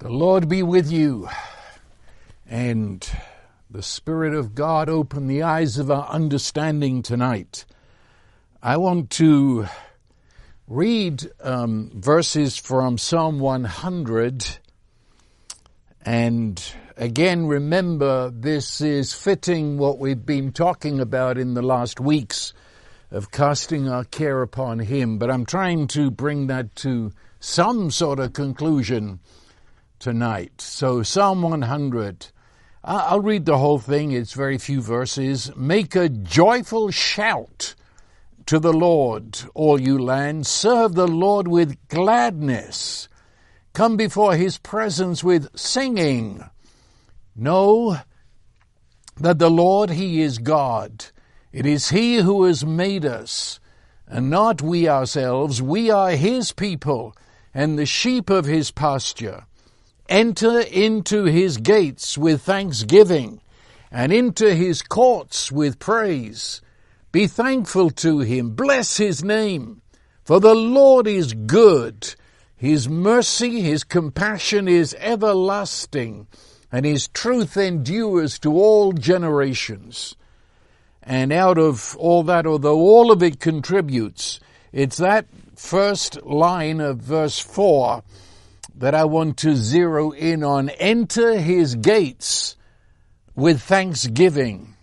The Lord be with you, and the Spirit of God open the eyes of our understanding tonight. I want to read um, verses from Psalm 100, and again, remember this is fitting what we've been talking about in the last weeks of casting our care upon Him, but I'm trying to bring that to some sort of conclusion tonight. So, Psalm 100. I'll read the whole thing, it's very few verses. Make a joyful shout to the Lord, all you lands. Serve the Lord with gladness. Come before his presence with singing. Know that the Lord, he is God. It is he who has made us, and not we ourselves. We are his people and the sheep of his pasture. Enter into his gates with thanksgiving and into his courts with praise. Be thankful to him. Bless his name. For the Lord is good. His mercy, his compassion is everlasting, and his truth endures to all generations. And out of all that, although all of it contributes, it's that first line of verse 4 that I want to zero in on. Enter his gates with thanksgiving.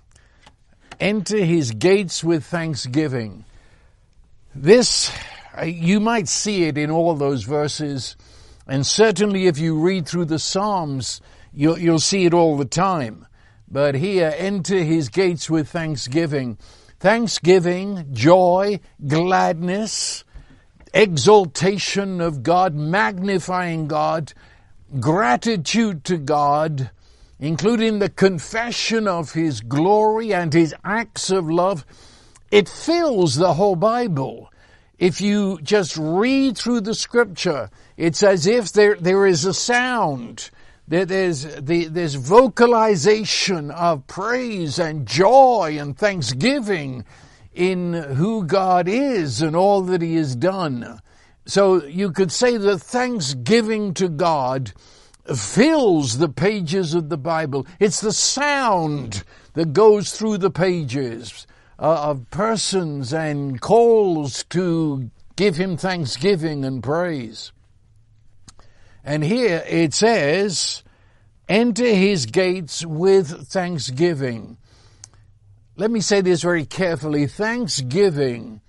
Enter his gates with thanksgiving. This, uh, you might see it in all those verses, and certainly if you read through the Psalms, you'll, you'll see it all the time. But here, enter his gates with thanksgiving. Thanksgiving, joy, gladness, exaltation of God, magnifying God, gratitude to God, including the confession of His glory and His acts of love. It fills the whole Bible. If you just read through the scripture, it's as if there, there is a sound. There, there's, the, there's vocalization of praise and joy and thanksgiving in who God is and all that He has done. So you could say that thanksgiving to God fills the pages of the Bible. It's the sound that goes through the pages uh, of persons and calls to give Him thanksgiving and praise. And here it says, enter His gates with thanksgiving. Let me say this very carefully. Thanksgiving,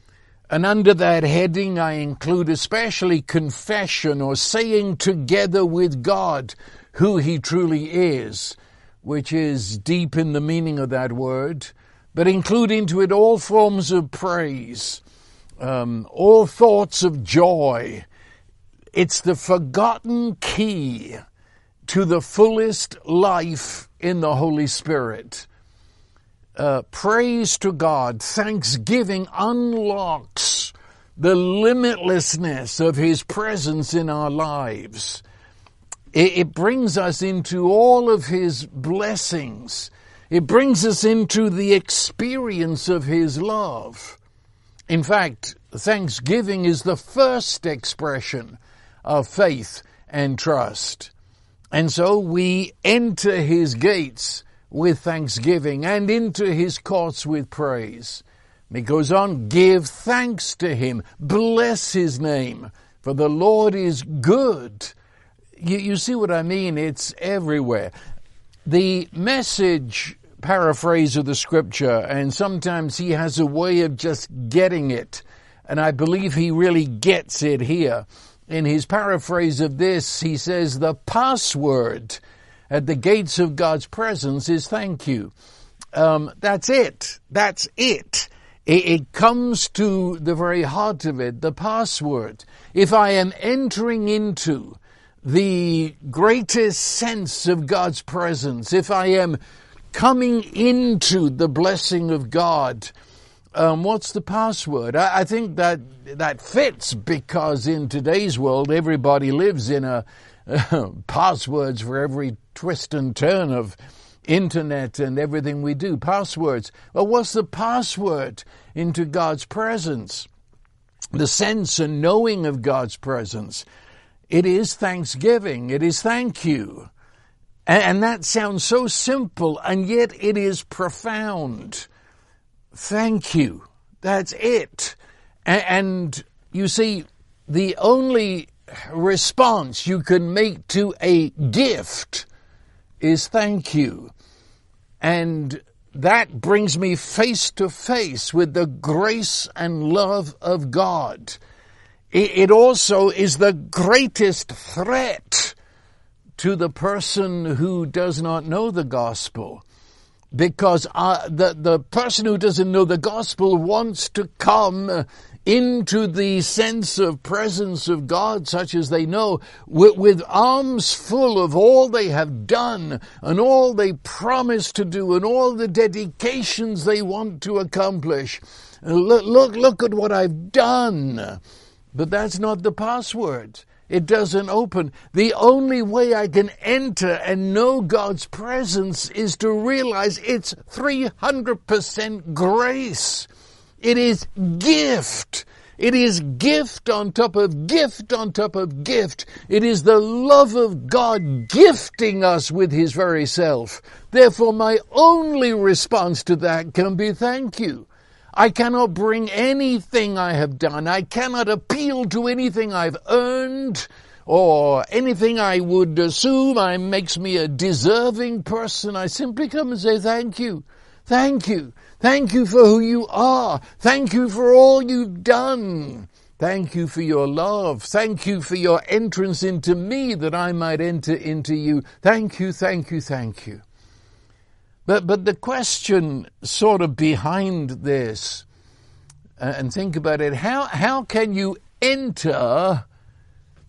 and under that heading I include especially confession or saying together with God who He truly is, which is deep in the meaning of that word, but include into it all forms of praise, um, all thoughts of joy. It's the forgotten key to the fullest life in the Holy Spirit uh, praise to God, thanksgiving unlocks the limitlessness of His presence in our lives. It, it brings us into all of His blessings. It brings us into the experience of His love. In fact, thanksgiving is the first expression of faith and trust. And so we enter His gates with thanksgiving and into his courts with praise. he goes on, give thanks to him, bless his name, for the Lord is good. You, you see what I mean? It's everywhere. The message paraphrase of the scripture, and sometimes he has a way of just getting it, and I believe he really gets it here. In his paraphrase of this, he says, the password at the gates of God's presence is thank you. Um, that's it. That's it. it. It comes to the very heart of it, the password. If I am entering into the greatest sense of God's presence, if I am coming into the blessing of God, um, what's the password? I, I, think that that fits because in today's world, everybody lives in a passwords for every twist and turn of internet and everything we do. Passwords. Well, what's the password into God's presence? The sense and knowing of God's presence. It is thanksgiving. It is thank you. And that sounds so simple, and yet it is profound. Thank you. That's it. And you see, the only response you can make to a gift is thank you. And that brings me face to face with the grace and love of God. It also is the greatest threat to the person who does not know the gospel. Because uh, the, the person who doesn't know the gospel wants to come into the sense of presence of God, such as they know, with, with, arms full of all they have done and all they promise to do and all the dedications they want to accomplish. Uh, look, look, look at what I've done. But that's not the password. It doesn't open. The only way I can enter and know God's presence is to realize it's 300% grace. It is gift. It is gift on top of gift on top of gift. It is the love of God gifting us with His very self. Therefore, my only response to that can be thank you. I cannot bring anything I have done. I cannot appeal to anything I've earned or anything I would assume I makes me a deserving person. I simply come and say thank you. Thank you. Thank you for who you are. Thank you for all you've done. Thank you for your love. Thank you for your entrance into me that I might enter into you. Thank you, thank you, thank you. But, but the question sort of behind this, uh, and think about it, how, how can you enter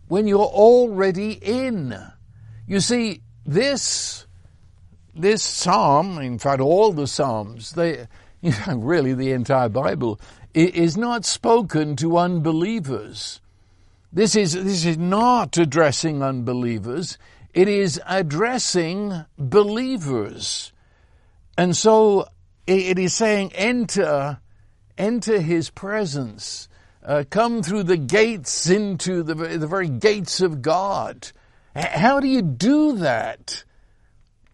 when you're already in? You see, this, this psalm, in fact, all the psalms, they, you know, really the entire Bible, is not spoken to unbelievers. This is, this is not addressing unbelievers. It is addressing believers. And so it is saying, enter, enter his presence. Uh, come through the gates into the, the very gates of God. How do you do that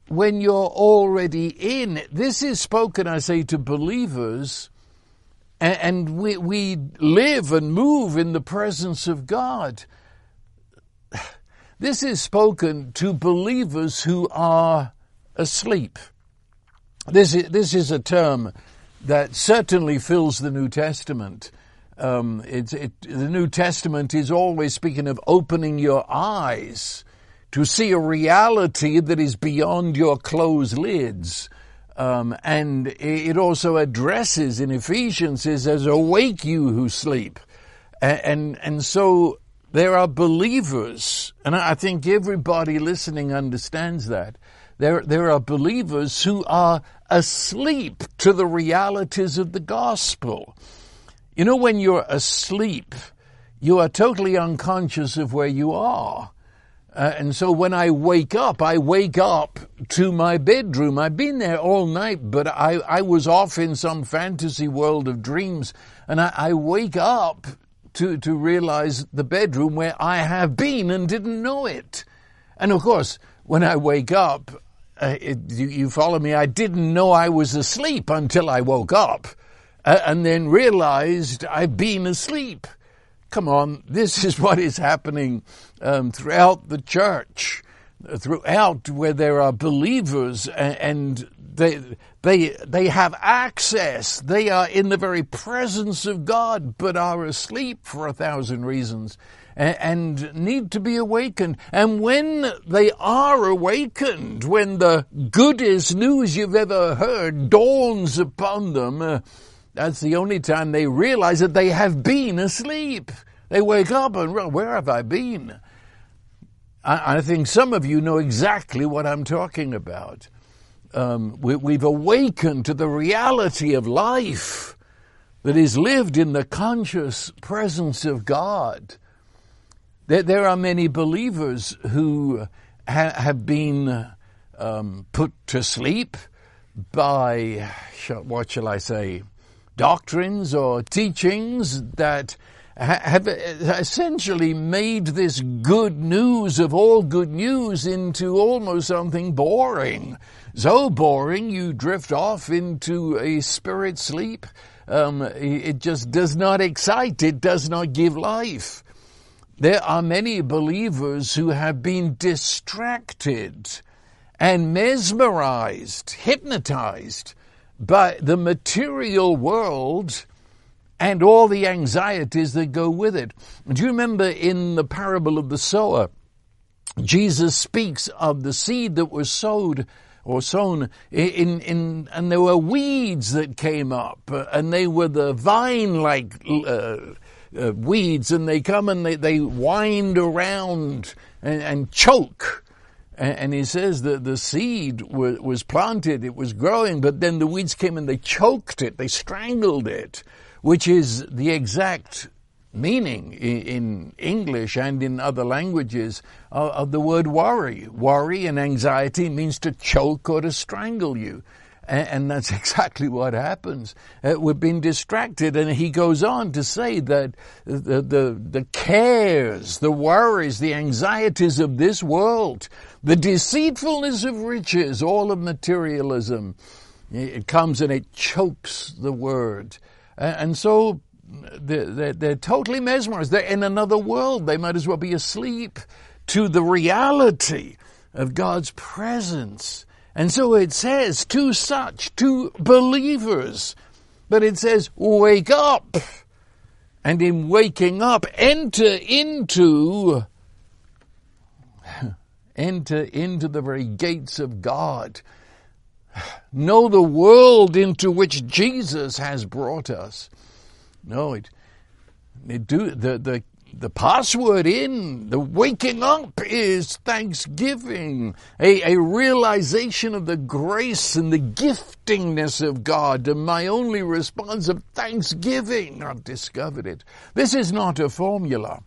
when you're already in? This is spoken, I say, to believers, and, we, we live and move in the presence of God. This is spoken to believers who are asleep. This is, this is a term that certainly fills the New Testament. Um, it, the New Testament is always speaking of opening your eyes to see a reality that is beyond your closed lids. Um, and it also addresses in Ephesians says, "As awake you who sleep," and, and and so there are believers, and I think everybody listening understands that there, there are believers who are asleep to the realities of the gospel. You know, when you're asleep, you are totally unconscious of where you are. Uh, and so when I wake up, I wake up to my bedroom. I've been there all night, but I, I was off in some fantasy world of dreams. And I, I wake up to, to realize the bedroom where I have been and didn't know it. And of course, when I wake up, uh, it, you, you, follow me? I didn't know I was asleep until I woke up uh, and then realized I've been asleep. Come on, this is what is happening um, throughout the church, throughout where there are believers and, and they, they, they have access. They are in the very presence of God, but are asleep for a thousand reasons and need to be awakened. And when they are awakened, when the goodest news you've ever heard dawns upon them, uh, that's the only time they realize that they have been asleep. They wake up and, where have I been? I, I think some of you know exactly what I'm talking about. Um, we, we've awakened to the reality of life that is lived in the conscious presence of God. There, there are many believers who ha- have been um, put to sleep by, what shall I say, doctrines or teachings that have essentially made this good news of all good news into almost something boring. So boring you drift off into a spirit sleep. Um, it just does not excite. It does not give life. There are many believers who have been distracted and mesmerized, hypnotized by the material world and all the anxieties that go with it. Do you remember in the parable of the sower, Jesus speaks of the seed that was sowed or sown in, in, and there were weeds that came up and they were the vine-like, uh, uh, weeds and they come and they, they wind around and, and choke. And, and, he says that the seed was, was planted, it was growing, but then the weeds came and they choked it, they strangled it, which is the exact meaning in English and in other languages of the word worry. Worry and anxiety means to choke or to strangle you. And that's exactly what happens. Uh, we've been distracted. And he goes on to say that the, the, the cares, the worries, the anxieties of this world, the deceitfulness of riches, all of materialism, it comes and it chokes the word. And so they're, they're, totally mesmerized. They're in another world. They might as well be asleep to the reality of God's presence and so it says to such, to believers, but it says wake up. And in waking up, enter into, enter into the very gates of God. Know the world into which Jesus has brought us. No, it, it do, the, the the password in the waking up is thanksgiving, a, a realization of the grace and the giftingness of God, and my only response of thanksgiving. I've discovered it. This is not a formula.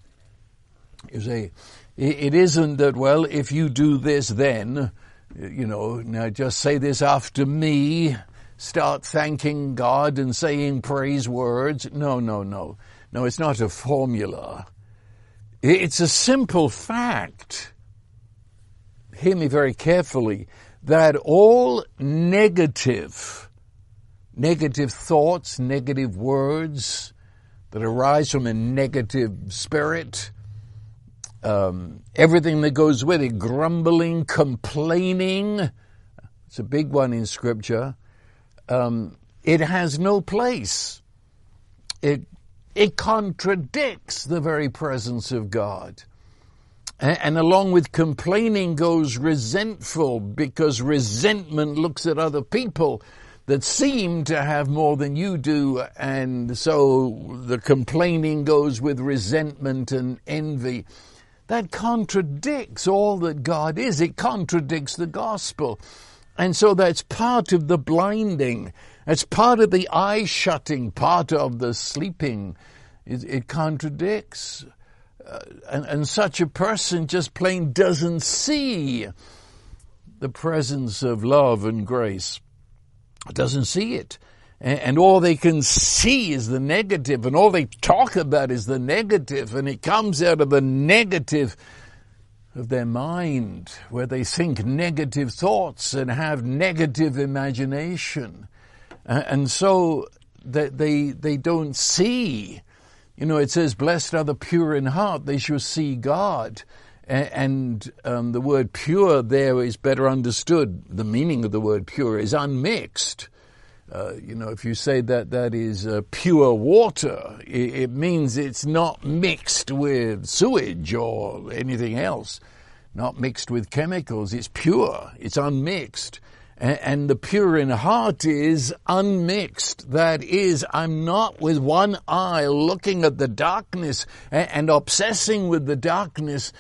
You say, it isn't that, well, if you do this then, you know, now just say this after me, start thanking God and saying praise words. No, no, no. No, it's not a formula. It's a simple fact, hear me very carefully, that all negative, negative thoughts, negative words that arise from a negative spirit, um, everything that goes with it, grumbling, complaining, it's a big one in Scripture, um, it has no place. It it contradicts the very presence of God. And along with complaining goes resentful because resentment looks at other people that seem to have more than you do. And so the complaining goes with resentment and envy. That contradicts all that God is. It contradicts the gospel. And so that's part of the blinding. It's part of the eye shutting, part of the sleeping. It, it contradicts. Uh, and, and such a person just plain doesn't see the presence of love and grace. Doesn't see it. And, and all they can see is the negative, and all they talk about is the negative, and it comes out of the negative of their mind, where they think negative thoughts and have negative imagination. And so they, they, they don't see. You know, it says, blessed are the pure in heart, they shall see God. And um, the word pure there is better understood. The meaning of the word pure is unmixed. Uh, you know, if you say that that is uh, pure water, it, it, means it's not mixed with sewage or anything else, not mixed with chemicals. It's pure, it's unmixed. And, the pure in heart is unmixed. That is, I'm not with one eye looking at the darkness and obsessing with the darkness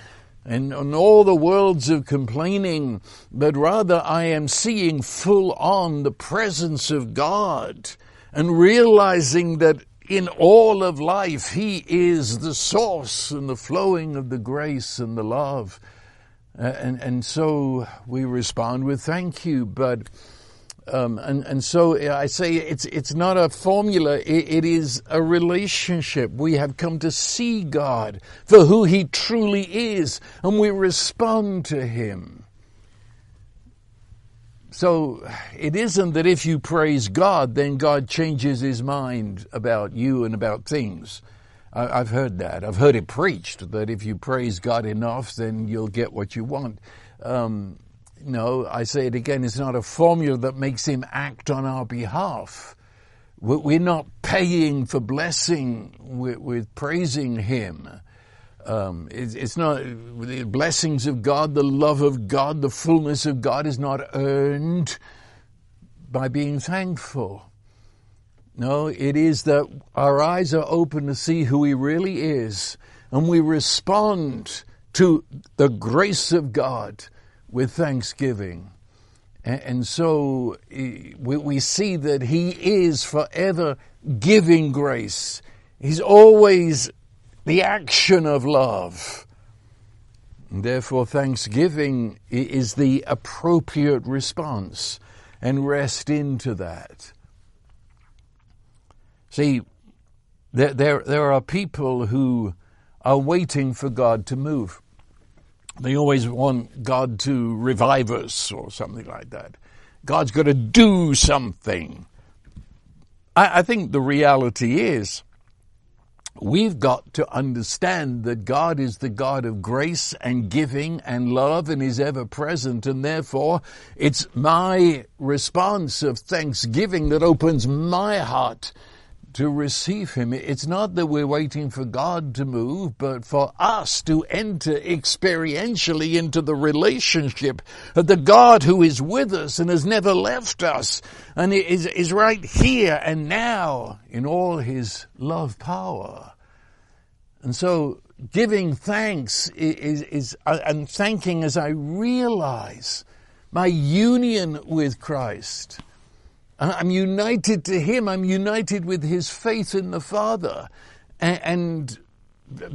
and on all the worlds of complaining, but rather I am seeing full on the presence of God and realizing that in all of life He is the source and the flowing of the grace and the love. Uh, and, and so we respond with thank you, but Um, and, and so I say it's, it's not a formula, it, it is a relationship. We have come to see God for who He truly is, and we respond to Him. So it isn't that if you praise God, then God changes His mind about you and about things. I, I've heard that. I've heard it preached that if you praise God enough, then you'll get what you want. Um, no, I say it again, it's not a formula that makes him act on our behalf. We're not paying for blessing with, praising him. Um, it's not the blessings of God, the love of God, the fullness of God is not earned by being thankful. No, it is that our eyes are open to see who He really is, and we respond to the grace of God with thanksgiving. And so we see that He is forever giving grace. He's always the action of love. And therefore, thanksgiving is the appropriate response and rest into that. See, there, there, there are people who are waiting for God to move. They always want God to revive us or something like that. God's got to do something. I, I think the reality is we've got to understand that God is the God of grace and giving and love and is ever present. And therefore, it's my response of thanksgiving that opens my heart to receive Him. It's not that we're waiting for God to move, but for us to enter experientially into the relationship of the God who is with us and has never left us and is, is right here and now in all His love power. And so giving thanks is, is uh, and thanking as I realize my union with Christ I'm united to Him. I'm united with His faith in the Father and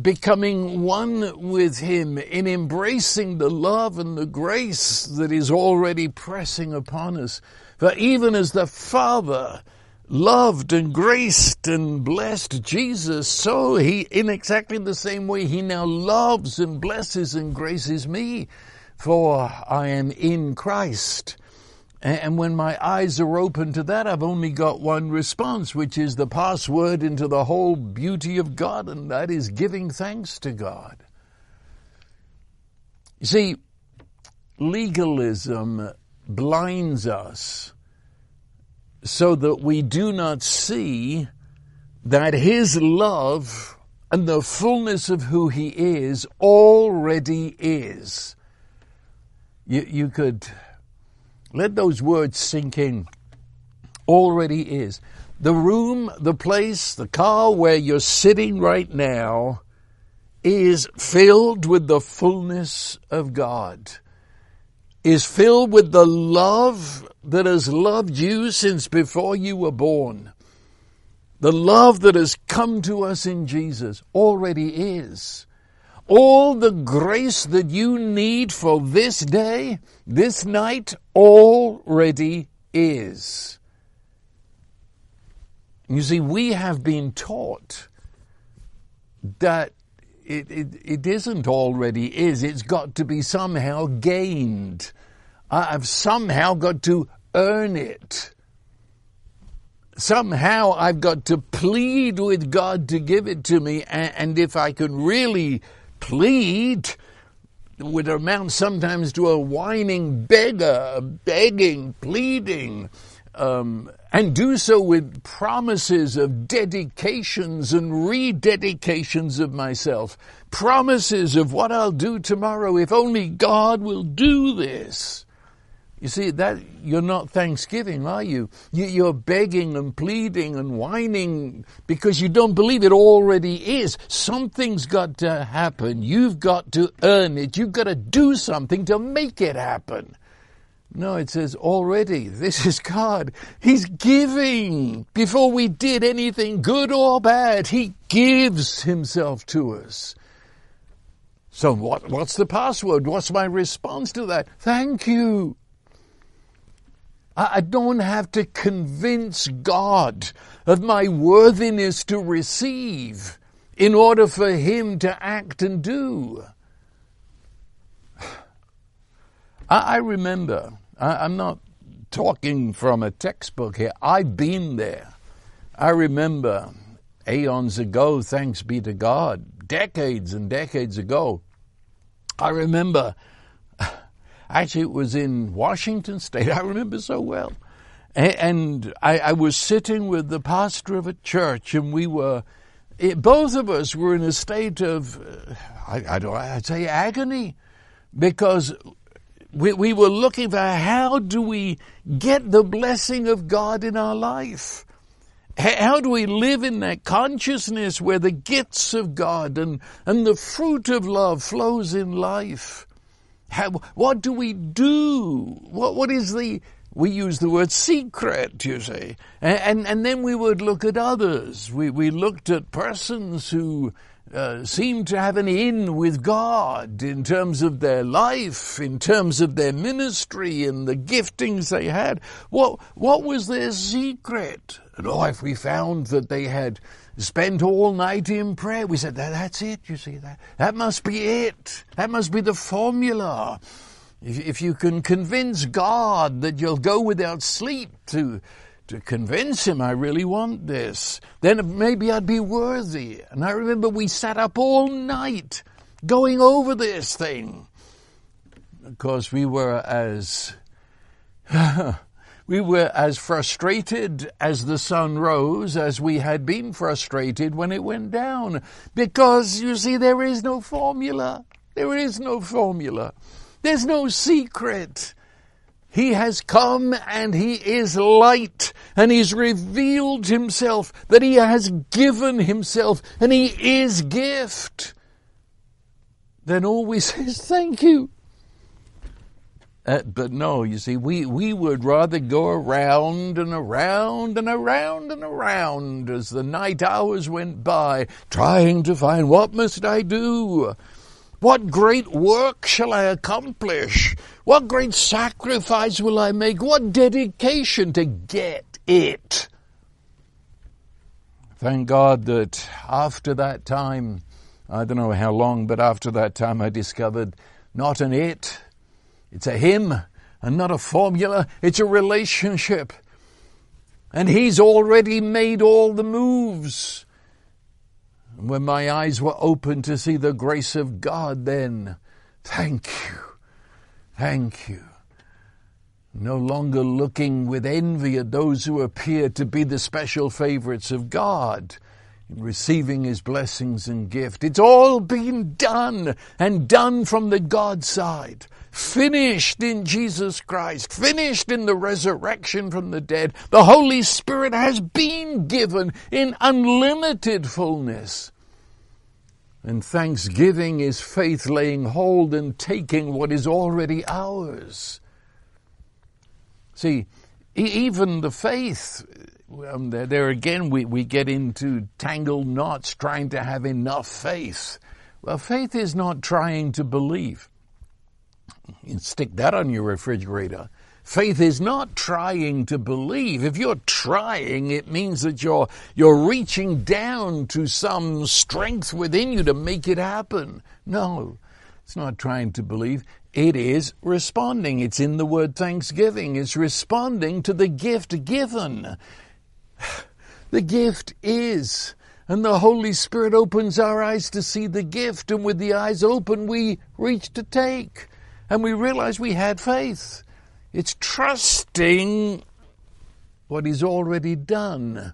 becoming one with Him in embracing the love and the grace that is already pressing upon us. For even as the Father loved and graced and blessed Jesus, so He, in exactly the same way, He now loves and blesses and graces me. For I am in Christ. And when my eyes are open to that, I've only got one response, which is the password into the whole beauty of God, and that is giving thanks to God. You see, legalism blinds us so that we do not see that His love and the fullness of who He is already is. You, you could let those words sink in. Already is. The room, the place, the car where you're sitting right now is filled with the fullness of God. Is filled with the love that has loved you since before you were born. The love that has come to us in Jesus already is all the grace that you need for this day, this night, already is. You see, we have been taught that it, it, it isn't already is. It's got to be somehow gained. I've somehow got to earn it. Somehow I've got to plead with God to give it to me. And, and if I can really plead would amount sometimes to a whining beggar, begging, pleading, um, and do so with promises of dedications and rededications of myself, promises of what I'll do tomorrow if only God will do this. You see, that you're not thanksgiving, are you? You're begging and pleading and whining because you don't believe it already is. Something's got to happen. You've got to earn it. You've got to do something to make it happen. No, it says already. This is God. He's giving. Before we did anything good or bad, He gives Himself to us. So what, what's the password? What's my response to that? Thank you. I don't have to convince God of my worthiness to receive in order for Him to act and do. I, remember, I'm not talking from a textbook here, I've been there. I remember aeons ago, thanks be to God, decades and decades ago, I remember, actually, it was in Washington State. I remember so well. And I, I was sitting with the pastor of a church, and we were, it, both of us were in a state of, uh, I, I don't, I'd say agony, because we, we were looking for how do we get the blessing of God in our life? How do we live in that consciousness where the gifts of God and, and the fruit of love flows in life? How, what do we do? What, what is the, we use the word secret, you see. And, and, and then we would look at others. We, we looked at persons who uh, seemed to have an in with God in terms of their life, in terms of their ministry and the giftings they had. What, what was their secret? And oh, if we found that they had spent all night in prayer, we said, that, that's it, you see, that, that must be it. That must be the formula. If, if you can convince God that you'll go without sleep to to convince him I really want this. Then maybe I'd be worthy. And I remember we sat up all night going over this thing. Of course, we were as we were as frustrated as the sun rose as we had been frustrated when it went down. Because you see, there is no formula. There is no formula. There's no secret. He has come and He is light and He's revealed Himself, that He has given Himself and He is gift. Then all we say is thank you. Uh, but no, you see, we, we would rather go around and around and around and around as the night hours went by, trying to find what must I do? What great work shall I accomplish? What great sacrifice will I make? What dedication to get it? Thank God that after that time, I don't know how long, but after that time I discovered not an it, it's a him and not a formula, it's a relationship. And he's already made all the moves. And when my eyes were open to see the grace of God, then thank you, thank you. No longer looking with envy at those who appear to be the special favorites of God in receiving His blessings and gift. It's all been done and done from the God side finished in Jesus Christ, finished in the resurrection from the dead. The Holy Spirit has been given in unlimited fullness. And thanksgiving is faith laying hold and taking what is already ours. See, even the faith, um, there, there again we, we get into tangled knots trying to have enough faith. Well, faith is not trying to believe. You stick that on your refrigerator. Faith is not trying to believe. If you're trying, it means that you're, you're reaching down to some strength within you to make it happen. No, it's not trying to believe. It is responding. It's in the word thanksgiving. It's responding to the gift given. The gift is. And the Holy Spirit opens our eyes to see the gift, and with the eyes open, we reach to take and we realize we had faith. It's trusting what is already done.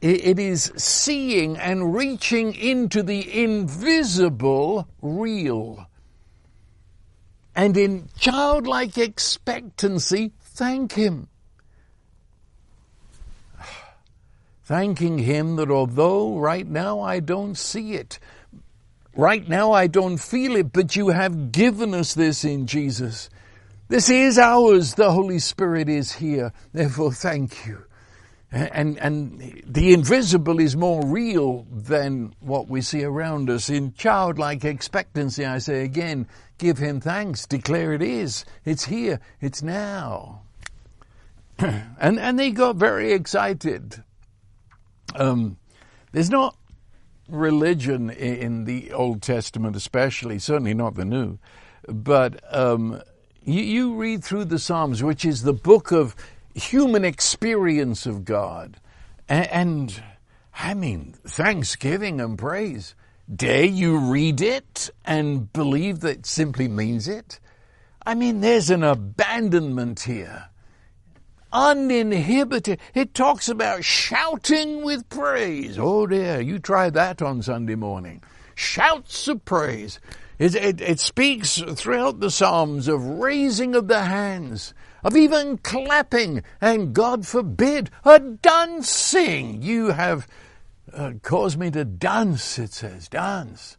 It is seeing and reaching into the invisible real. And in childlike expectancy, thank Him. Thanking Him that although right now I don't see it, Right now I don't feel it, but you have given us this in Jesus. This is ours. The Holy Spirit is here. Therefore, thank you. And, and the invisible is more real than what we see around us. In childlike expectancy, I say again, give him thanks. Declare it is. It's here. It's now. and, and they got very excited. Um, there's not religion in the Old Testament, especially, certainly not the New, but um, you, you read through the Psalms, which is the book of human experience of God. And, and, I mean, thanksgiving and praise. Dare you read it and believe that it simply means it? I mean, there's an abandonment here. Uninhibited. It talks about shouting with praise. Oh dear, you try that on Sunday morning. Shouts of praise. It, it, it speaks throughout the Psalms of raising of the hands, of even clapping, and God forbid, a dancing. You have uh, caused me to dance, it says, dance.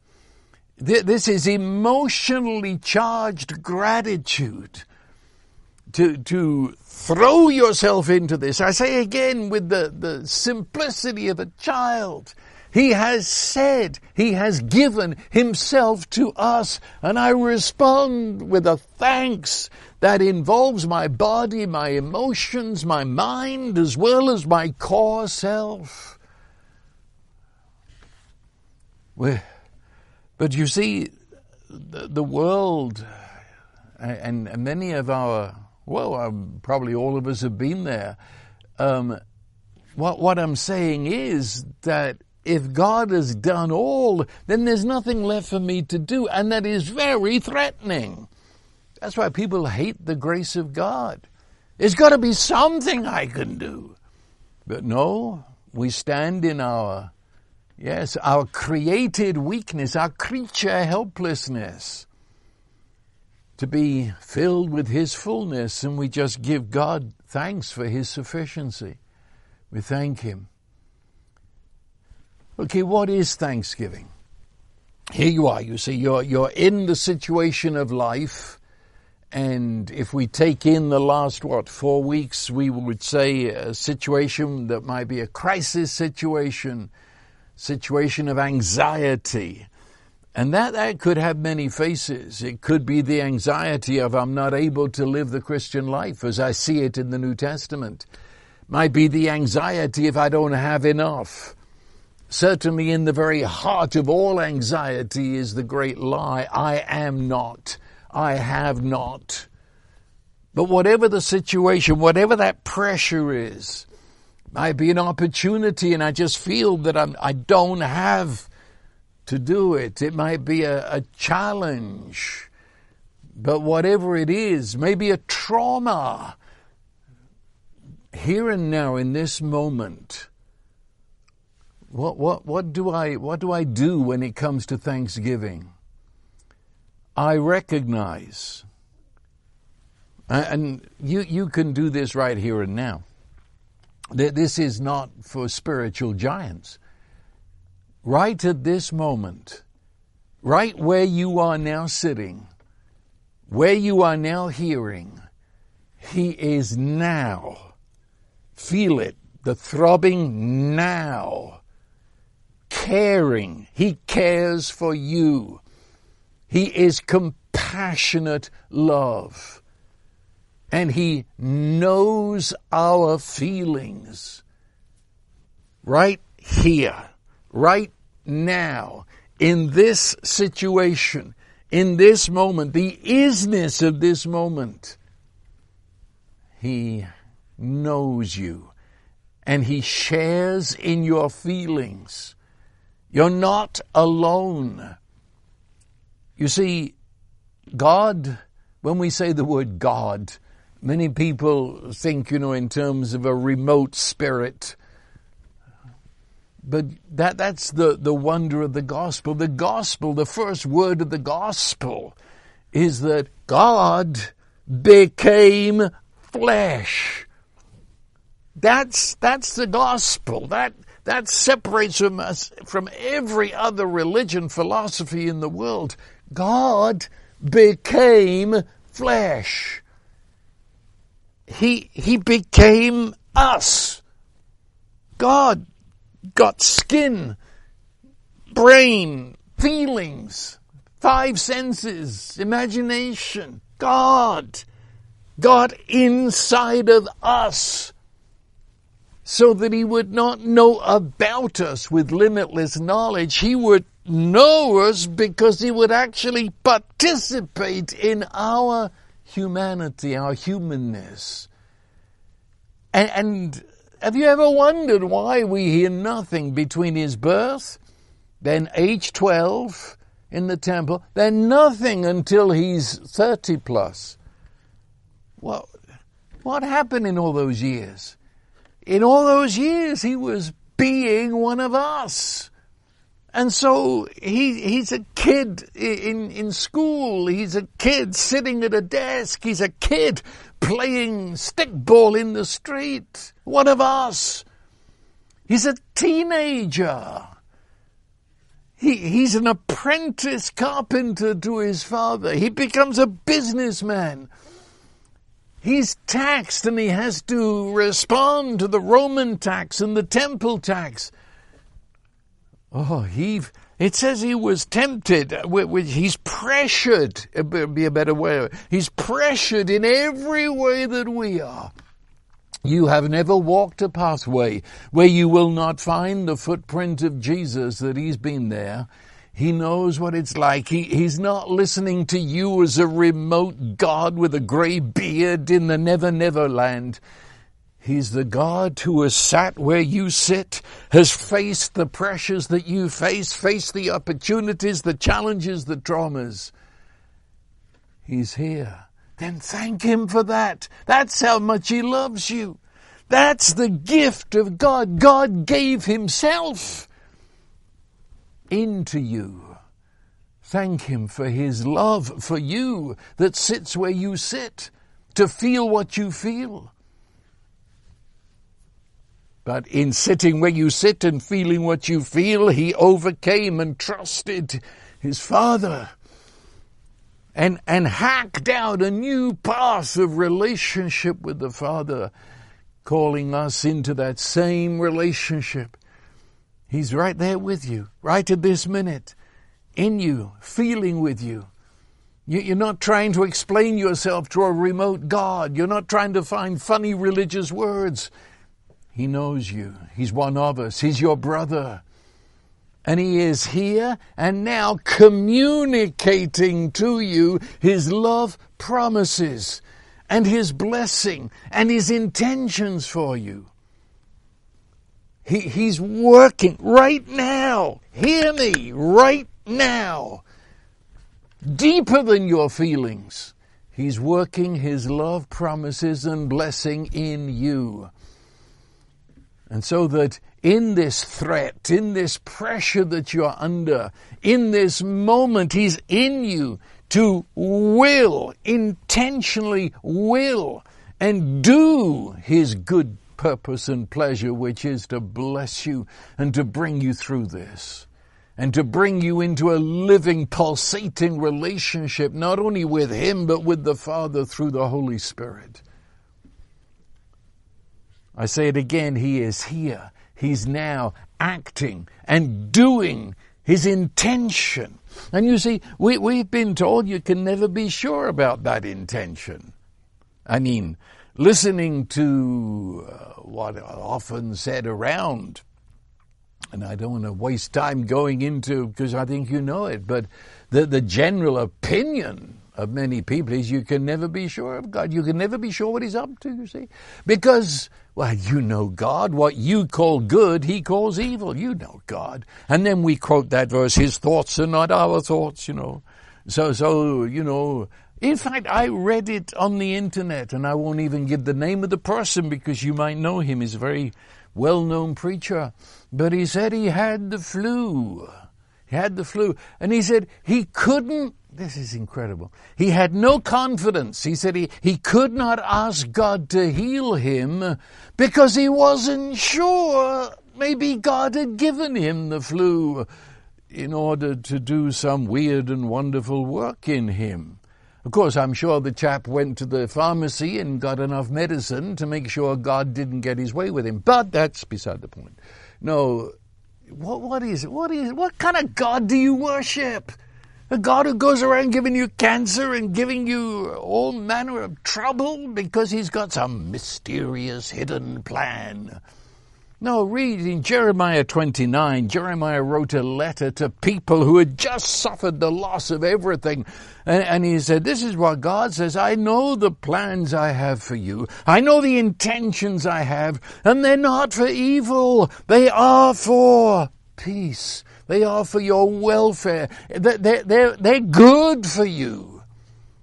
This is emotionally charged gratitude. To, to throw yourself into this. I say again with the, the simplicity of a child. He has said, He has given Himself to us, and I respond with a thanks that involves my body, my emotions, my mind, as well as my core self. But you see, the the world and many of our, well, um, probably all of us have been there. Um, what, what I'm saying is that if God has done all, then there's nothing left for me to do, and that is very threatening. That's why people hate the grace of God. There's got to be something I can do. But no, we stand in our, yes, our created weakness, our creature helplessness to be filled with His fullness, and we just give God thanks for His sufficiency. We thank Him. Okay, what is Thanksgiving? Here you are, you see, you're, you're in the situation of life. And if we take in the last, what, four weeks, we would say a situation that might be a crisis situation, situation of anxiety. And that, that could have many faces. It could be the anxiety of I'm not able to live the Christian life as I see it in the New Testament. Might be the anxiety if I don't have enough. Certainly in the very heart of all anxiety is the great lie, I am not, I have not. But whatever the situation, whatever that pressure is, might be an opportunity and I just feel that I'm, I don't have to do it. It might be a, a challenge. But whatever it is, maybe a trauma, here and now in this moment, what, what, what, do I, what do I do when it comes to Thanksgiving? I recognize, and you, you can do this right here and now. That this is not for spiritual giants. Right at this moment, right where you are now sitting, where you are now hearing, He is now. Feel it, the throbbing now caring. He cares for you. He is compassionate love. And He knows our feelings. Right here, right now, in this situation, in this moment, the isness of this moment. He knows you and He shares in your feelings. You're not alone. You see, God, when we say the word God, many people think, you know, in terms of a remote spirit. But that, that's the, the wonder of the gospel. The gospel, the first word of the gospel is that God became flesh. That's, that's the gospel. That, that separates from us from every other religion, philosophy in the world. God became flesh. He, he became us. God got skin, brain, feelings, five senses, imagination. God got inside of us so that he would not know about us with limitless knowledge. He would know us because he would actually participate in our humanity, our humanness. And, and have you ever wondered why we hear nothing between his birth, then age 12 in the temple, then nothing until he's 30 plus? Well, what happened in all those years? In all those years, he was being one of us. And so he, he's a kid in, in school. He's a kid sitting at a desk. He's a kid playing stickball in the street. One of us. He's a teenager. He, he's an apprentice carpenter to his father. He becomes a businessman. He's taxed and he has to respond to the Roman tax and the temple tax. Oh, he, it says he was tempted. Uh, he's pressured, uh, it be a better way. He's pressured in every way that we are. You have never walked a pathway where you will not find the footprint of Jesus that he's been there. He knows what it's like. He, he's not listening to you as a remote God with a grey beard in the never never land. He's the God who has sat where you sit, has faced the pressures that you face, faced the opportunities, the challenges, the traumas. He's here. Then thank Him for that. That's how much He loves you. That's the gift of God. God gave Himself into you. Thank Him for His love for you that sits where you sit, to feel what you feel but in sitting where you sit and feeling what you feel, he overcame and trusted his Father and, and hacked out a new path of relationship with the Father, calling us into that same relationship. He's right there with you, right at this minute, in you, feeling with you. You're not trying to explain yourself to a remote God. You're not trying to find funny religious words. He knows you. He's one of us. He's your brother. And He is here and now communicating to you His love promises and His blessing and His intentions for you. He, he's working right now. Hear me right now. Deeper than your feelings. He's working His love promises and blessing in you. And so that in this threat, in this pressure that you're under, in this moment, He's in you to will, intentionally will, and do His good purpose and pleasure, which is to bless you and to bring you through this. And to bring you into a living, pulsating relationship, not only with Him, but with the Father through the Holy Spirit. I say it again, He is here. He's now acting and doing His intention. And you see, we, we've been told you can never be sure about that intention. I mean, listening to uh, what often said around, and I don't want to waste time going into because I think you know it, but the, the general opinion of many people is you can never be sure of God. You can never be sure what He's up to, you see. Because, well, you know God. What you call good, He calls evil. You know God. And then we quote that verse, His thoughts are not our thoughts, you know. So, so, you know, in fact, I read it on the internet and I won't even give the name of the person because you might know him. He's a very well-known preacher. But he said he had the flu. Had the flu. And he said he couldn't this is incredible. He had no confidence. He said he, he could not ask God to heal him because he wasn't sure maybe God had given him the flu in order to do some weird and wonderful work in him. Of course, I'm sure the chap went to the pharmacy and got enough medicine to make sure God didn't get his way with him. But that's beside the point. No, what, what is it? What is it? What kind of God do you worship? A God who goes around giving you cancer and giving you all manner of trouble because he's got some mysterious hidden plan. No, read in Jeremiah 29, Jeremiah wrote a letter to people who had just suffered the loss of everything. And, and, he said, This is what God says I know the plans I have for you. I know the intentions I have, and they're not for evil. They are for peace they are for your welfare. They're, they're, they're good for you.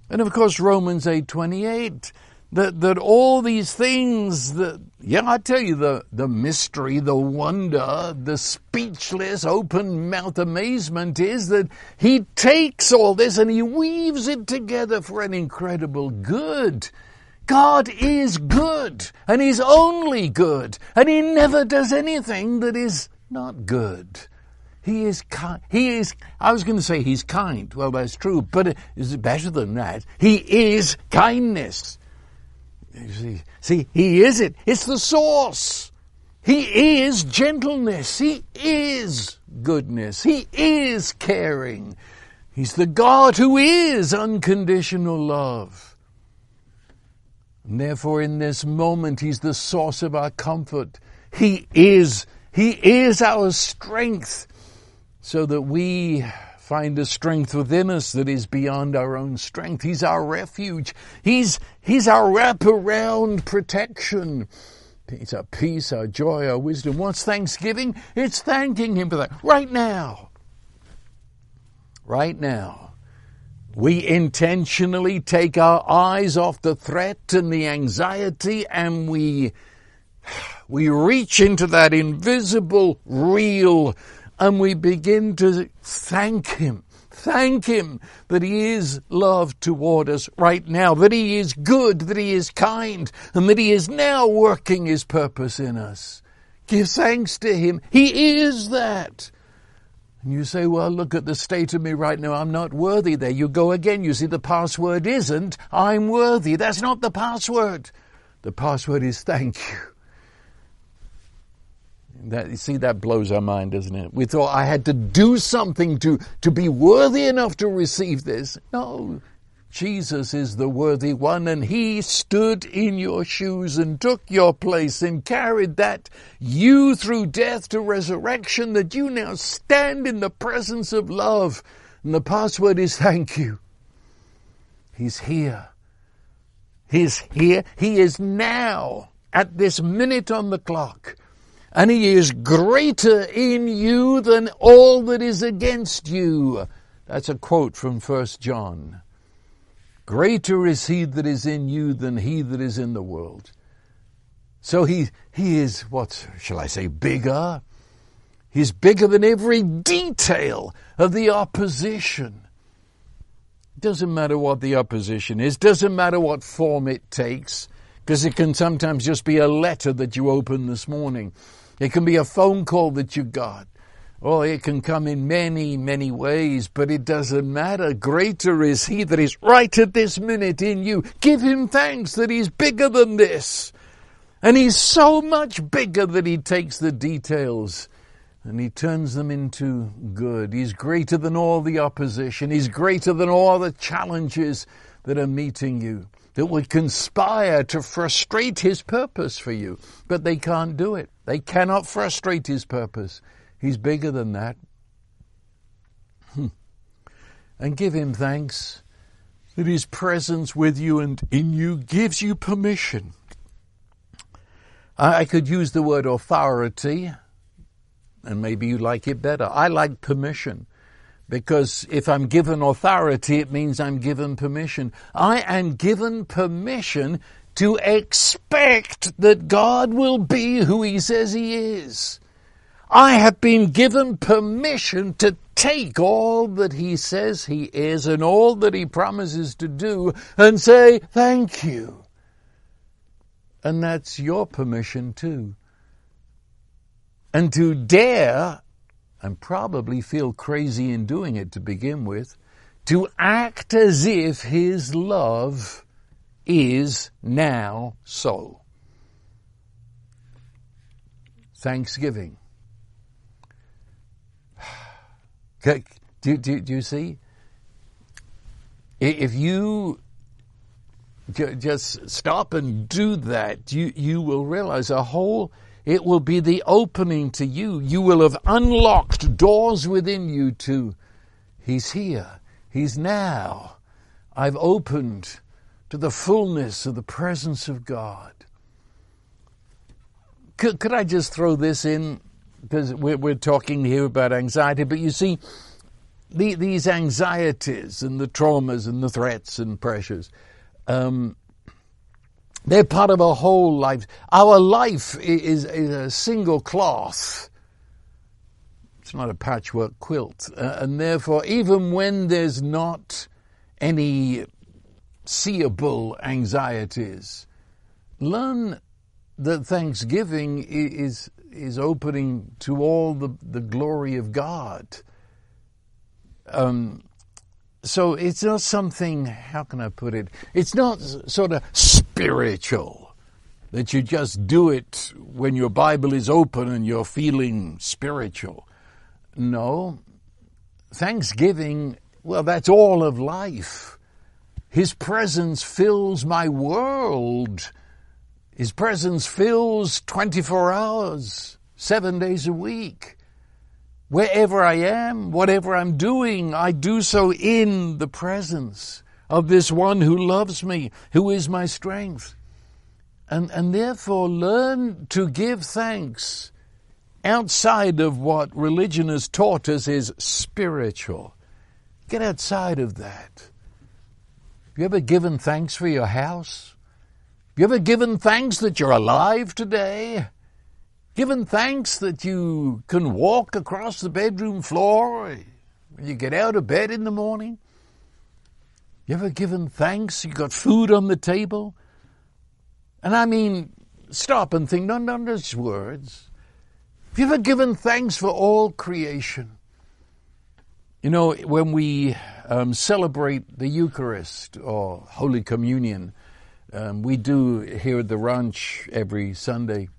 And of course, Romans 8.28, that, that all these things that, yeah, I tell you, the, the mystery, the wonder, the speechless, open mouth amazement is that he takes all this and he weaves it together for an incredible good. God is good, and He's only good, and He never does anything that is not good. He is kind. He is, I was going to say he's kind. Well, that's true, but uh, it's better than that. He is kindness. See, see, he is it. It's the source. He is gentleness. He is goodness. He is caring. He's the God who is unconditional love. And therefore, in this moment, He's the source of our comfort. He is, He is our strength so that we find a strength within us that is beyond our own strength. He's our refuge. He's, He's our wraparound protection. He's our peace, our joy, our wisdom. What's Thanksgiving? It's thanking Him for that. Right now. Right now. We intentionally take our eyes off the threat and the anxiety and we, we reach into that invisible, real, and we begin to thank Him. Thank Him that He is love toward us right now, that He is good, that He is kind, and that He is now working His purpose in us. Give thanks to Him. He is that. And you say, well, look at the state of me right now. I'm not worthy. There you go again. You see, the password isn't, I'm worthy. That's not the password. The password is thank you. That, you see, that blows our mind, doesn't it? We thought I had to do something to, to be worthy enough to receive this. No, Jesus is the worthy one and he stood in your shoes and took your place and carried that you through death to resurrection that you now stand in the presence of love. And the password is thank you. He's here. He's here. He is now at this minute on the clock and he is greater in you than all that is against you. That's a quote from First John. Greater is he that is in you than he that is in the world. So he, he is, what shall I say, bigger? He's bigger than every detail of the opposition. It doesn't matter what the opposition is, doesn't matter what form it takes, because it can sometimes just be a letter that you open this morning. It can be a phone call that you got. Oh, it can come in many, many ways, but it doesn't matter. Greater is He that is right at this minute in you. Give Him thanks that He's bigger than this. And He's so much bigger that He takes the details and He turns them into good. He's greater than all the opposition. He's greater than all the challenges that are meeting you, that would conspire to frustrate His purpose for you, but they can't do it. They cannot frustrate his purpose. He's bigger than that. Hmm. And give him thanks that his presence with you and in you gives you permission. I could use the word authority, and maybe you like it better. I like permission. Because if I'm given authority, it means I'm given permission. I am given permission to expect that God will be who He says He is. I have been given permission to take all that He says He is and all that He promises to do and say, thank you. And that's your permission too. And to dare, and probably feel crazy in doing it to begin with, to act as if His love is now so. Thanksgiving. Do, do, do you see? If you just stop and do that, you, you will realize a whole, it will be the opening to you. You will have unlocked doors within you to, He's here, He's now. I've opened to the fullness of the presence of God. Could, could I just throw this in? Because we're, we're talking here about anxiety, but you see, the, these anxieties and the traumas and the threats and pressures, um, they're part of a whole life. Our life is, is a single cloth. It's not a patchwork quilt. Uh, and therefore, even when there's not any seeable anxieties, learn that Thanksgiving is, is opening to all the, the glory of God. Um, so it's not something, how can I put it? It's not sort of spiritual that you just do it when your Bible is open and you're feeling spiritual. No. Thanksgiving, well, that's all of life. His presence fills my world. His presence fills 24 hours, seven days a week. Wherever I am, whatever I'm doing, I do so in the presence of this one who loves me, who is my strength. And, and therefore learn to give thanks outside of what religion has taught us is spiritual. Get outside of that. Have you ever given thanks for your house? Have You ever given thanks that you're alive today? Given thanks that you can walk across the bedroom floor when you get out of bed in the morning? You ever given thanks you got food on the table? And I mean, stop and think, not on those words. Have you ever given thanks for all creation? You know, when we um, celebrate the Eucharist or Holy Communion, um, we do here at the ranch every Sunday.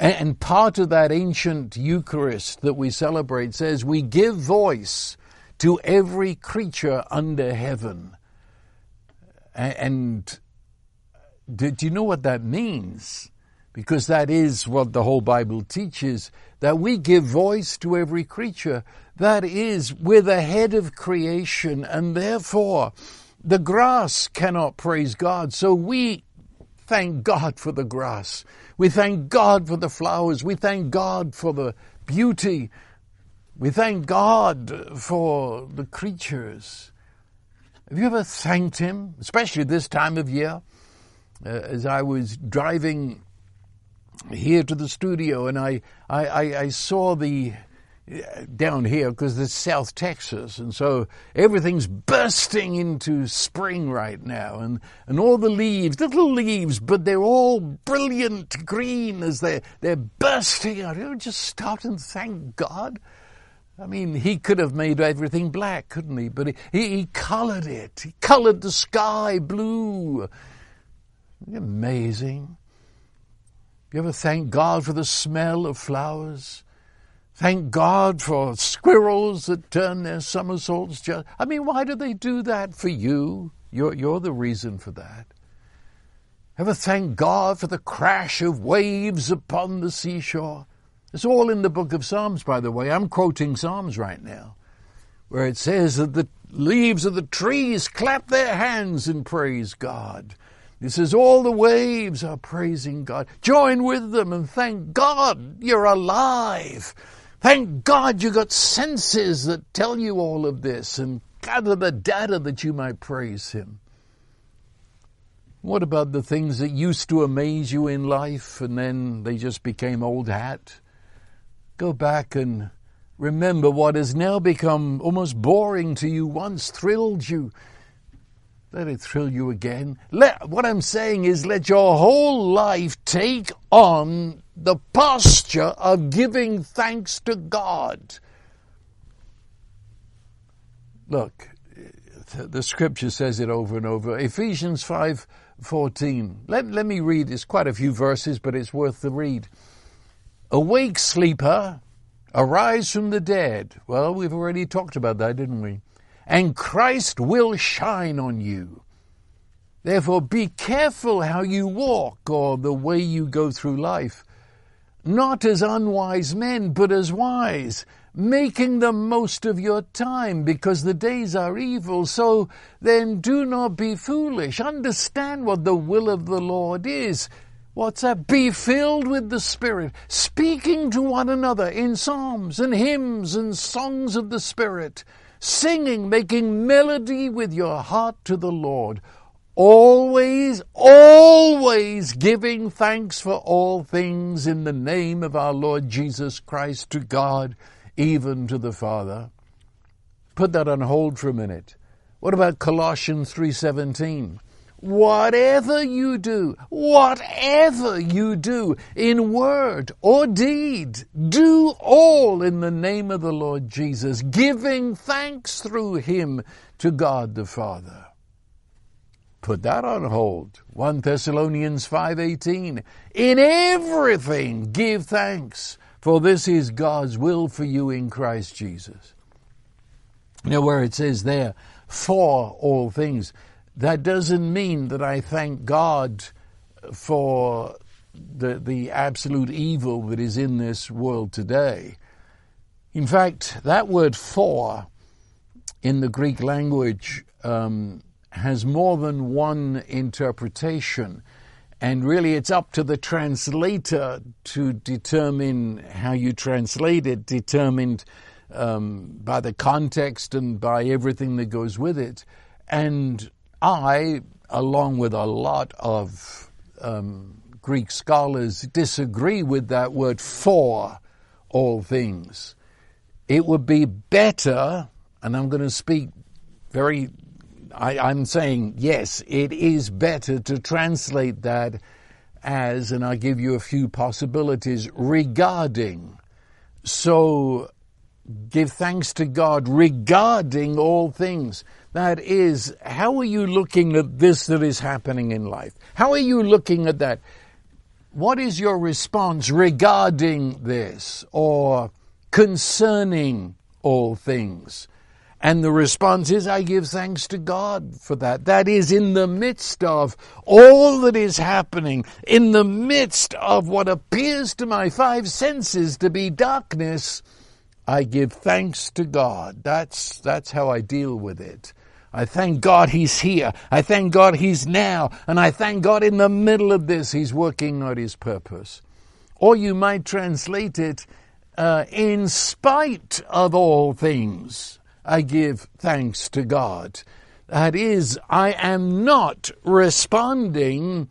And part of that ancient Eucharist that we celebrate says we give voice to every creature under heaven. And do, you know what that means? Because that is what the whole Bible teaches, that we give voice to every creature. That is, we're the head of creation, and therefore the grass cannot praise God, so we thank God for the grass. We thank God for the flowers. We thank God for the beauty. We thank God for the creatures. Have you ever thanked Him, especially this time of year? Uh, as I was driving here to the studio and I, I, I, I saw the down here because it's South Texas, and so everything's bursting into spring right now, and, and all the leaves, little leaves, but they're all brilliant green as they're, they're bursting out. You just stop and thank God. I mean, he could have made everything black, couldn't he? But he, he, he colored it. He colored the sky blue. Amazing. You ever thank God for the smell of flowers? Thank God for squirrels that turn their somersaults. Just, I mean, why do they do that for you? You're, you're the reason for that. Ever thank God for the crash of waves upon the seashore? It's all in the book of Psalms, by the way. I'm quoting Psalms right now, where it says that the leaves of the trees clap their hands and praise God. It says all the waves are praising God. Join with them and thank God you're alive. Thank God you got senses that tell you all of this and gather the data that you might praise Him. What about the things that used to amaze you in life and then they just became old hat? Go back and remember what has now become almost boring to you once thrilled you. Let it thrill you again. Let, what I'm saying is let your whole life take on the posture of giving thanks to God. Look, the scripture says it over and over. Ephesians 5:14. Let, let me read. It's quite a few verses, but it's worth the read. Awake, sleeper, arise from the dead. Well, we've already talked about that, didn't we? and Christ will shine on you. Therefore, be careful how you walk or the way you go through life, not as unwise men, but as wise, making the most of your time because the days are evil. So then do not be foolish. Understand what the will of the Lord is. What's that? Be filled with the Spirit, speaking to one another in psalms and hymns and songs of the Spirit, singing, making melody with your heart to the Lord. Always, always giving thanks for all things in the name of our Lord Jesus Christ to God even to the Father. Put that on hold for a minute. What about Colossians 3:17? Whatever you do, whatever you do in word or deed, do all in the name of the Lord Jesus, giving thanks through him to God the Father. Put that on hold. 1 Thessalonians 5:18. In everything give thanks, for this is God's will for you in Christ Jesus. Now, where it says there, for all things, that doesn't mean that I thank God for the, the absolute evil that is in this world today. In fact, that word for in the Greek language um, has more than one interpretation. And really, it's up to the translator to determine how you translate it, determined um, by the context and by everything that goes with it. And I, along with a lot of um, Greek scholars, disagree with that word for all things. It would be better, and I'm going to speak very I, am saying, yes, it is better to translate that as, and I give you a few possibilities, regarding. So give thanks to God regarding all things. That is, how are you looking at this that is happening in life? How are you looking at that? What is your response regarding this or concerning all things? And the response is, I give thanks to God for that. That is in the midst of all that is happening, in the midst of what appears to my five senses to be darkness, I give thanks to God. That's, that's how I deal with it. I thank God He's here. I thank God He's now. And I thank God in the middle of this He's working out His purpose. Or you might translate it, uh, in spite of all things. I give thanks to God. That is, I am not responding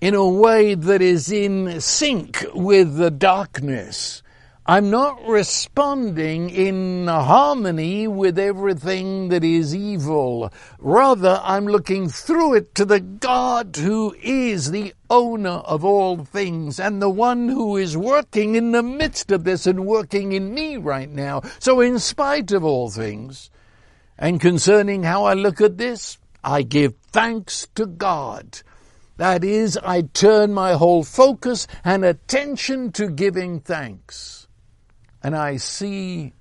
in a way that is in sync with the darkness. I'm not responding in harmony with everything that is evil. Rather, I'm looking through it to the God who is the owner of all things and the one who is working in the midst of this and working in me right now. So in spite of all things, and concerning how I look at this, I give thanks to God. That is, I turn my whole focus and attention to giving thanks and I see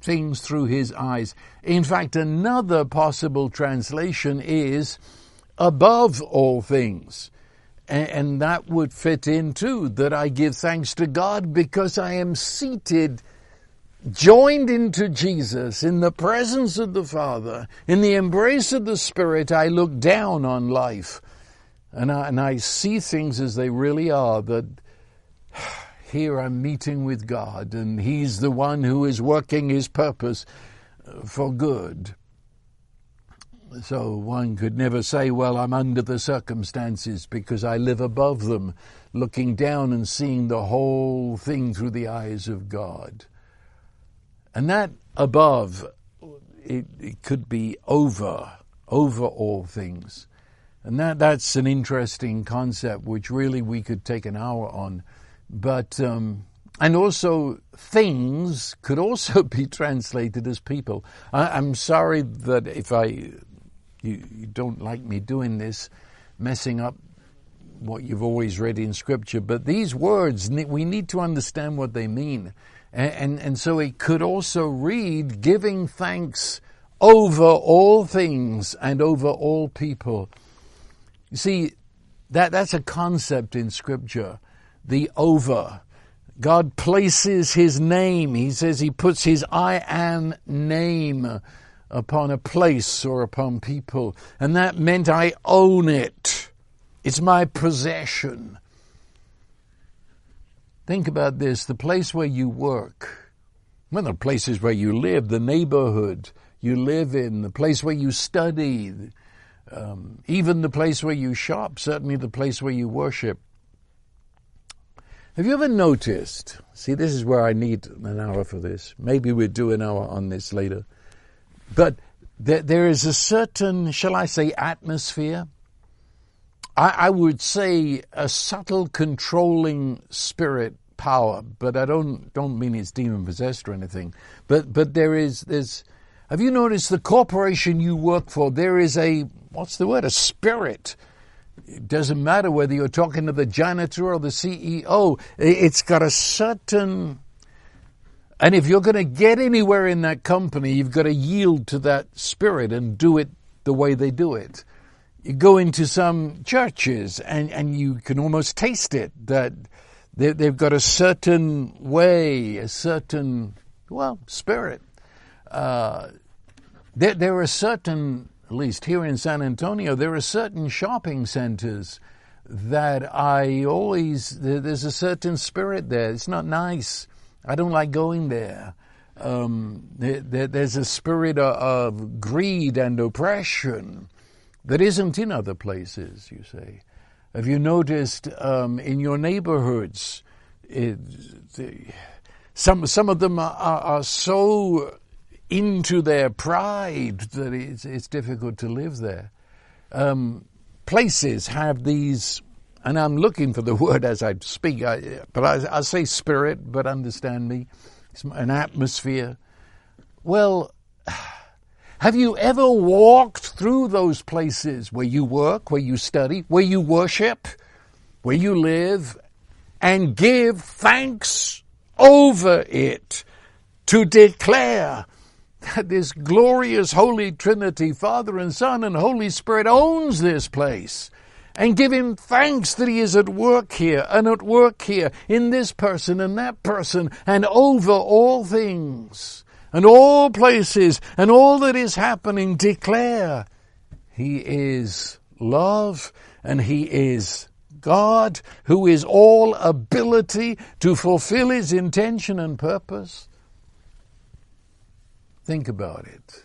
things through his eyes. In fact, another possible translation is above all things. And that would fit in too, that I give thanks to God because I am seated, joined into Jesus in the presence of the Father, in the embrace of the Spirit. I look down on life and I, and I see things as they really are that here I'm meeting with God, and He's the one who is working His purpose uh, for good. So one could never say, well, I'm under the circumstances because I live above them, looking down and seeing the whole thing through the eyes of God. And that above, it, it could be over, over all things. And that, that's an interesting concept which really we could take an hour on. But, um, and also things could also be translated as people. I, am sorry that if I, you, you don't like me doing this, messing up what you've always read in scripture, but these words, we need to understand what they mean. And, and, and, so it could also read giving thanks over all things and over all people. You see, that, that's a concept in Scripture, the over. God places His name. He says He puts His I am name upon a place or upon people. And that meant I own it. It's my possession. Think about this the place where you work, well, the places where you live, the neighborhood you live in, the place where you study, um, even the place where you shop, certainly the place where you worship. Have you ever noticed? See, this is where I need an hour for this. Maybe we'll do an hour on this later. But there, there is a certain, shall I say, atmosphere. I, I would say a subtle controlling spirit power, but I don't don't mean it's demon possessed or anything. But but there is there's have you noticed the corporation you work for, there is a what's the word? A spirit. It doesn't matter whether you're talking to the janitor or the CEO. It's got a certain and if you're going to get anywhere in that company, you've got to yield to that spirit and do it the way they do it. You go into some churches and, and you can almost taste it that they, they've got a certain way, a certain, well, spirit. Uh, there, there are certain, at least here in San Antonio, there are certain shopping centers that I always, there's a certain spirit there. It's not nice. I don't like going there. Um, there, there's a spirit of, greed and oppression that isn't in other places, you say. Have you noticed um, in your neighborhoods, it, some, some of them are, are, so into their pride that it's, it's difficult to live there. Um, places have these and I'm looking for the word as I speak, I, but I, I, say spirit, but understand me, it's an atmosphere. Well, have you ever walked through those places where you work, where you study, where you worship, where you live, and give thanks over it to declare that this glorious Holy Trinity, Father and Son and Holy Spirit owns this place? and give him thanks that he is at work here and at work here in this person and that person and over all things and all places and all that is happening declare he is love and he is God who is all ability to fulfill his intention and purpose. Think about it.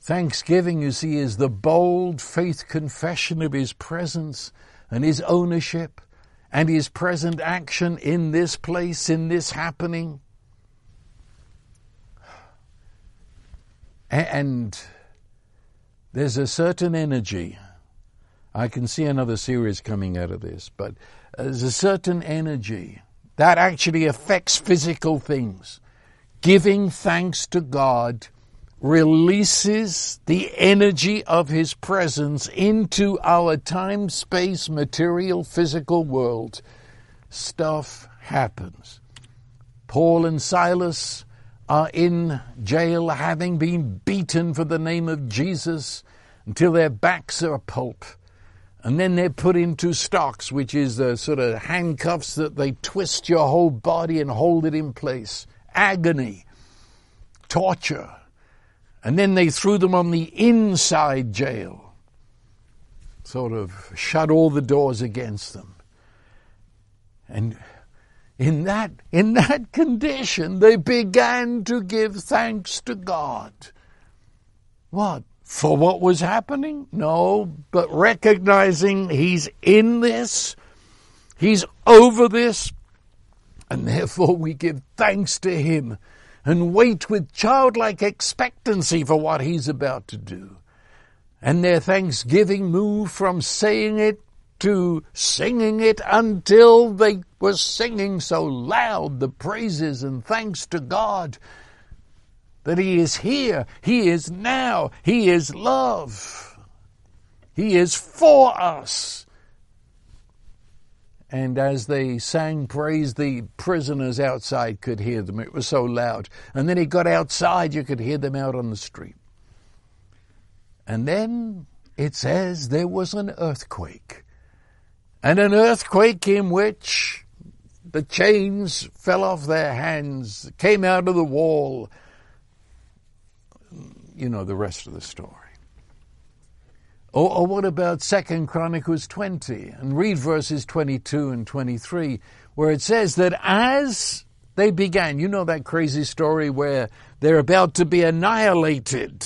Thanksgiving, you see, is the bold faith confession of His presence and His ownership and His present action in this place, in this happening. And there's a certain energy. I can see another series coming out of this, but there's a certain energy that actually affects physical things. Giving thanks to God releases the energy of His presence into our time, space, material, physical world, stuff happens. Paul and Silas are in jail having been beaten for the name of Jesus until their backs are a pulp. And then they're put into stocks, which is the sort of handcuffs that they twist your whole body and hold it in place. Agony, torture, and then they threw them on the inside jail, sort of shut all the doors against them. And in that, in that condition, they began to give thanks to God. What? For what was happening? No, but recognizing He's in this, He's over this, and therefore we give thanks to Him and wait with childlike expectancy for what he's about to do. And their thanksgiving moved from saying it to singing it until they were singing so loud the praises and thanks to God that He is here, He is now, He is love, He is for us. And as they sang praise, the prisoners outside could hear them. It was so loud. And then he got outside, you could hear them out on the street. And then it says there was an earthquake. And an earthquake in which the chains fell off their hands, came out of the wall. You know the rest of the story. Or, or what about Second Chronicles 20? And read verses 22 and 23, where it says that as they began, you know that crazy story where they're about to be annihilated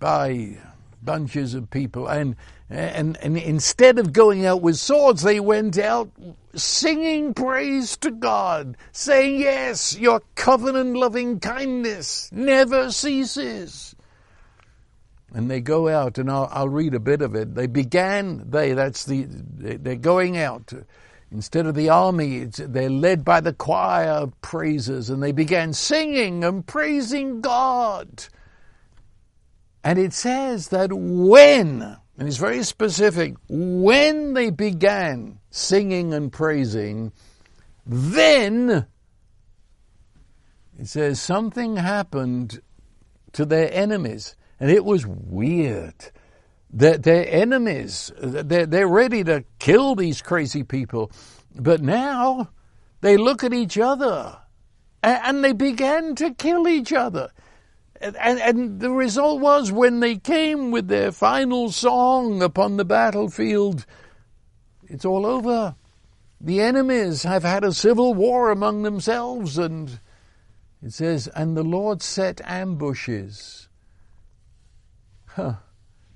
by bunches of people. And, and, and instead of going out with swords, they went out singing praise to God, saying, Yes, your covenant loving kindness never ceases. And they go out, and I'll, I'll read a bit of it. They began, they, that's the, they're going out. Instead of the army, they're led by the choir of praises, and they began singing and praising God. And it says that when, and it's very specific, when they began singing and praising, then it says something happened to their enemies. And it was weird. That their enemies, they're, they're ready to kill these crazy people. But now they look at each other and they began to kill each other. And, and, the result was when they came with their final song upon the battlefield, it's all over. The enemies have had a civil war among themselves, and it says, and the Lord set ambushes. Huh.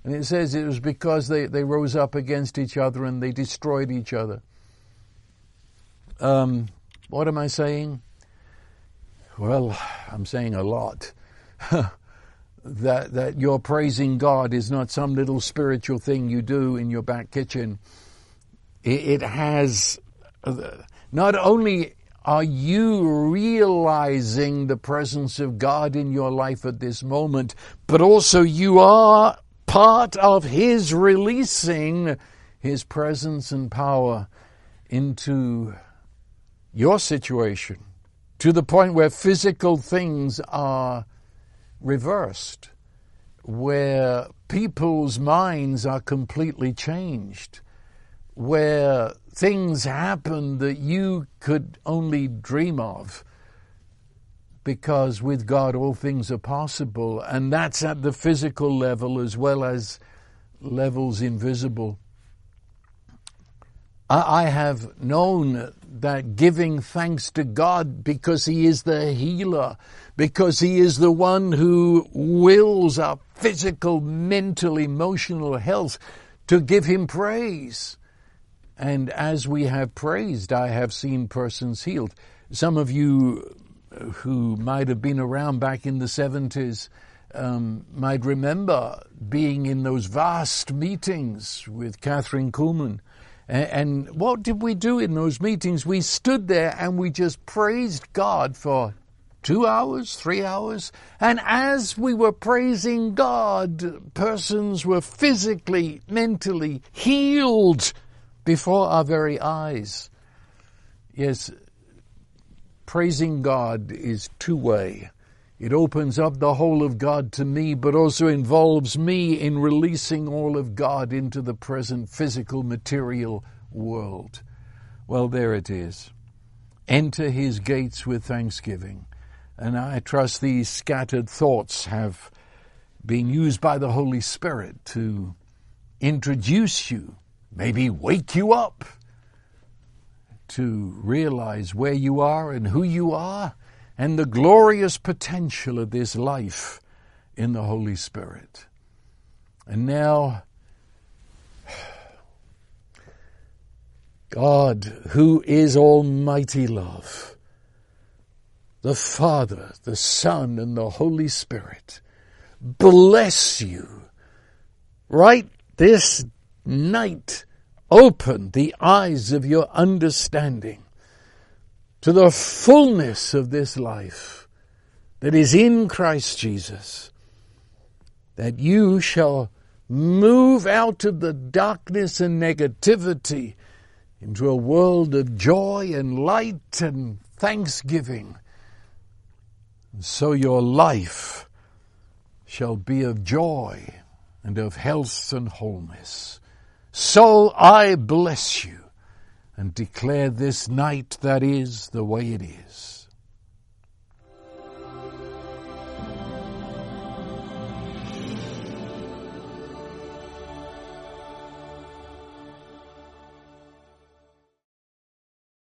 And it says it was because they, they rose up against each other and they destroyed each other. Um, what am I saying? Well, I'm saying a lot. that that your praising God is not some little spiritual thing you do in your back kitchen. It, it has uh, not only are you realizing the presence of God in your life at this moment, but also you are part of His releasing His presence and power into your situation to the point where physical things are reversed, where people's minds are completely changed, where things happen that you could only dream of. Because with God all things are possible, and that's at the physical level as well as levels invisible. I have known that giving thanks to God because He is the healer, because He is the one who wills our physical, mental, emotional health to give Him praise. And as we have praised, I have seen persons healed. Some of you who might have been around back in the 70s um, might remember being in those vast meetings with Kathryn Kuhlman and what did we do in those meetings? We stood there and we just praised God for two hours, three hours. And as we were praising God, persons were physically, mentally healed before our very eyes. Yes, praising God is two way. It opens up the whole of God to me, but also involves me in releasing all of God into the present physical material world. Well, there it is. Enter his gates with thanksgiving. And I trust these scattered thoughts have been used by the Holy Spirit to introduce you, maybe wake you up to realize where you are and who you are and the glorious potential of this life in the Holy Spirit. And now, God, who is Almighty Love, the Father, the Son, and the Holy Spirit, bless you right this night. Open the eyes of your understanding to the fullness of this life that is in Christ Jesus, that you shall move out of the darkness and negativity into a world of joy and light and thanksgiving. And so your life shall be of joy and of health and wholeness. So I bless you and declare this night that is the way it is.